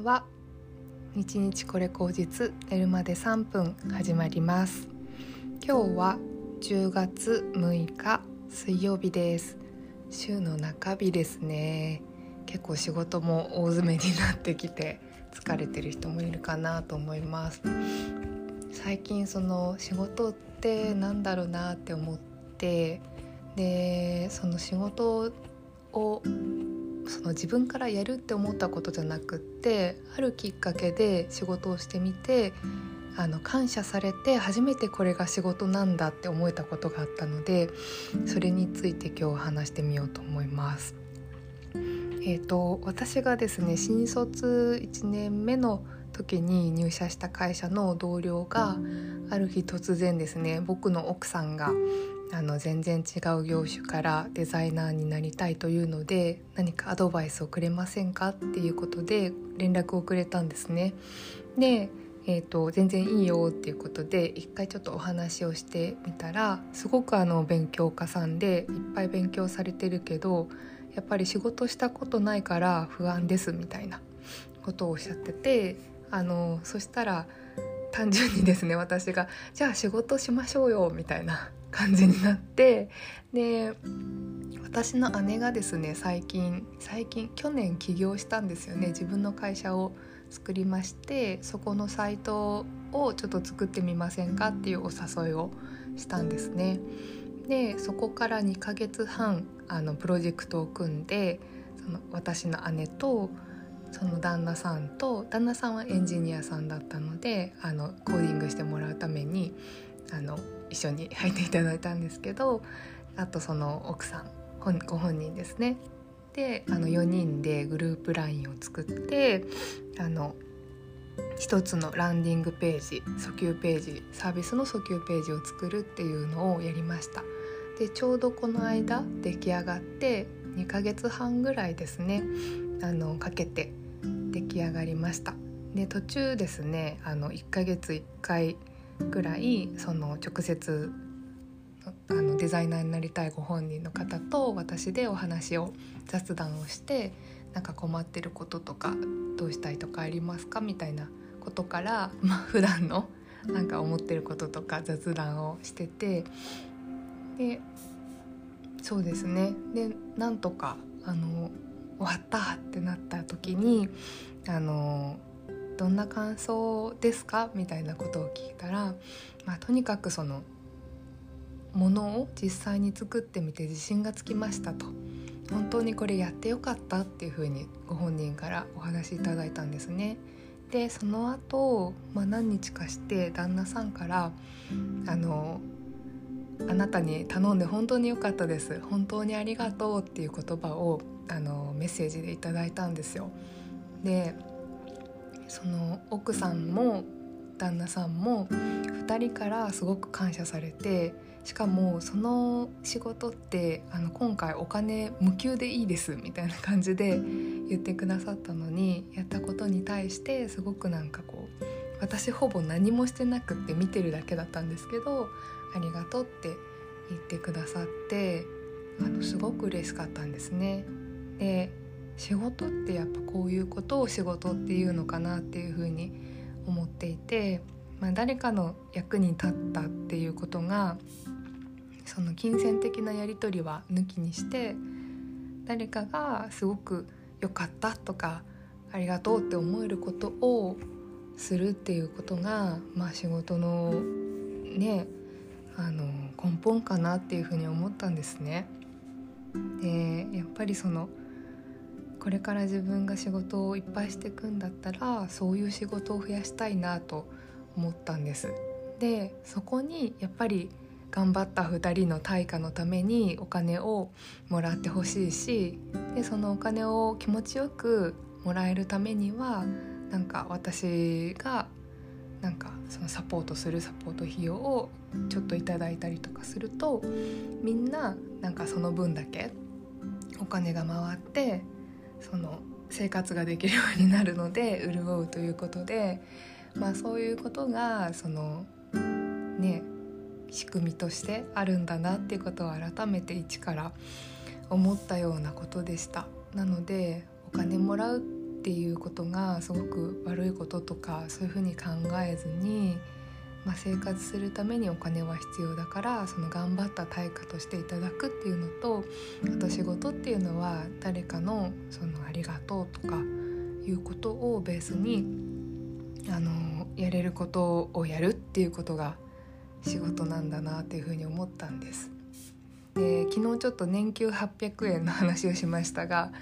んは日日これ口実寝るまで3分始まります。今日は10月6日水曜日です。週の中日ですね。結構仕事も大詰めになってきて疲れてる人もいるかなと思います。最近その仕事ってなんだろうなって思ってでその仕事をその自分からやるって思ったことじゃなくってあるきっかけで仕事をしてみてあの感謝されて初めてこれが仕事なんだって思えたことがあったのでそれについて今日話してみようと思います。えーと、私がですね新卒1年目の時に入社した会社の同僚がある日突然ですね僕の奥さんがあの全然違う業種からデザイナーになりたいというので何かアドバイスをくれませんかっていうことで連絡をくれたんですね。で、えーと、全然いいよっていうことで一回ちょっとお話をしてみたらすごくあの勉強家さんでいっぱい勉強されてるけどやっぱり仕事したことないから不安ですみたいなことをおっしゃっててあのそしたら単純にですね私が「じゃあ仕事しましょうよ」みたいな感じになってで私の姉がですね最近最近去年起業したんですよね自分の会社を作りましてそこのサイトをちょっと作ってみませんかっていうお誘いをしたんですね。でそこから2ヶ月半あのプロジェクトを組んでその私の姉とその旦那さんと旦那さんはエンジニアさんだったのであのコーディングしてもらうためにあの一緒に入っていただいたんですけどあとその奥さんご本人ですね。であの4人でグループ LINE を作ってあの一つのランディングページ訴求ページサービスの訴求ページを作るっていうのをやりました。でちょうどこの間出来上がって2ヶ月半ぐらいですねあのかけて出来上がりました。で途中ですねあの1ヶ月1回ぐらいその直接あのデザイナーになりたいご本人の方と私でお話を雑談をしてなんか困ってることとかどうしたいとかありますかみたいなことから、まあ普段のなんか思ってることとか雑談をしててでそうですね。でなんとかあの終わったってなった時にあのどんな感想ですか？みたいなことを聞いたら、まあ、とにかくそのものを実際に作ってみて自信がつきましたと本当にこれやってよかったっていうふうにご本人からお話しいただいたんですね。でその後、まあ何日かして旦那さんからあのあなたに頼んで本当に良かったです本当にありがとうっていう言葉をあのメッセージでいただいたんですよ。でその奥さんも旦那さんも2人からすごく感謝されてしかもその仕事ってあの今回お金無給でいいですみたいな感じで言ってくださったのにやったことに対してすごくなんかこう私ほぼ何もしてなくって見てるだけだったんですけどありがとうって言ってくださってあのすごく嬉しかったんですね。で仕事ってやっぱこういうことを仕事っていうのかなっていうふうに思っていて、まあ、誰かの役に立ったっていうことがその金銭的なやり取りは抜きにして誰かがすごく良かったとかありがとうって思えることをするっていうことが、まあ、仕事のねあの根本かなっていうふうに思ったんですね。でやっぱりそのこれから自分が仕事をいっぱいしていくんだったらそういう仕事を増やしたいなと思ったんです。でそこにやっぱり頑張った2人の対価のためにお金をもらってほしいしでそのお金を気持ちよくもらえるためにはなんか私がなんかそのサポートするサポート費用をちょっといただいたりとかするとみんななんかその分だけお金が回ってその生活ができるようになるので 潤うということで、まあ、そういうことがそのね仕組みとしてあるんだなっていうことを改めて一から思ったようなことでした。なのでお金もらうっていうことがすごく悪いこととかそういうふうに考えずに、まあ、生活するためにお金は必要だからその頑張った対価としていただくっていうのとあと仕事っていうのは誰かのそのありがとうとかいうことをベースにあのやれることをやるっていうことが仕事なんだなっていうふうに思ったんです。で昨日ちょっと年給800円の話をしましたが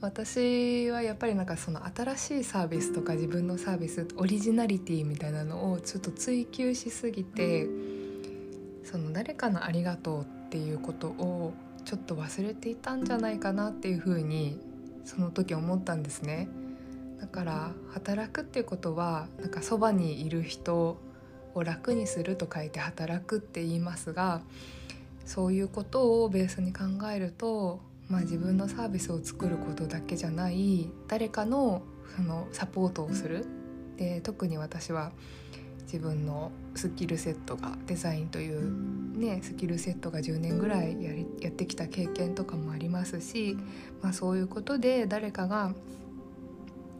私はやっぱりなんかその新しいサービスとか自分のサービスオリジナリティみたいなのをちょっと追求しすぎてその誰かの「ありがとう」っていうことをちょっと忘れていたんじゃないかなっていうふうにその時思ったんですね。だから働くっていうことはなんかそばにいる人を楽にすると書いて働くって言いますがそういうことをベースに考えると、まあ、自分のサービスを作ることだけじゃない誰かのそのサポートをする。で特に私は自分のスキルセットがデザインという、ね、スキルセットが10年ぐらいやりやってきた経験とかもありますし、まあ、そういうことで誰かが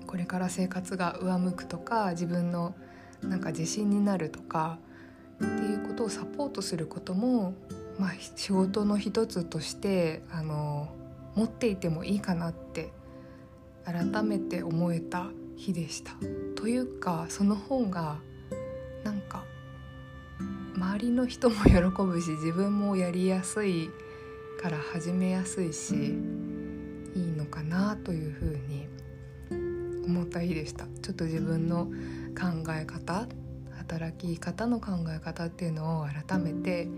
これから生活が上向くとか自分のなんか自信になるとかっていうことをサポートすることもまあ、仕事の一つとしてあの持っていてもいいかなって改めて思えた日でした。というかその方がなんか周りの人も喜ぶし自分もやりやすいから始めやすいしいいのかなというふうに思った日でしたちょっと自分の考え方働き方の考え方っていうのを改めて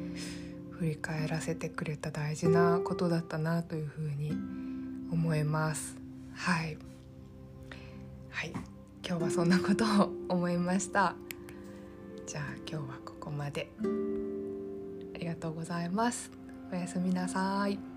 振り返らせてくれた大事なことだったなというふうに思います。はい。はい。今日はそんなことを思いました。じゃあ今日はここまで。ありがとうございます。おやすみなさい。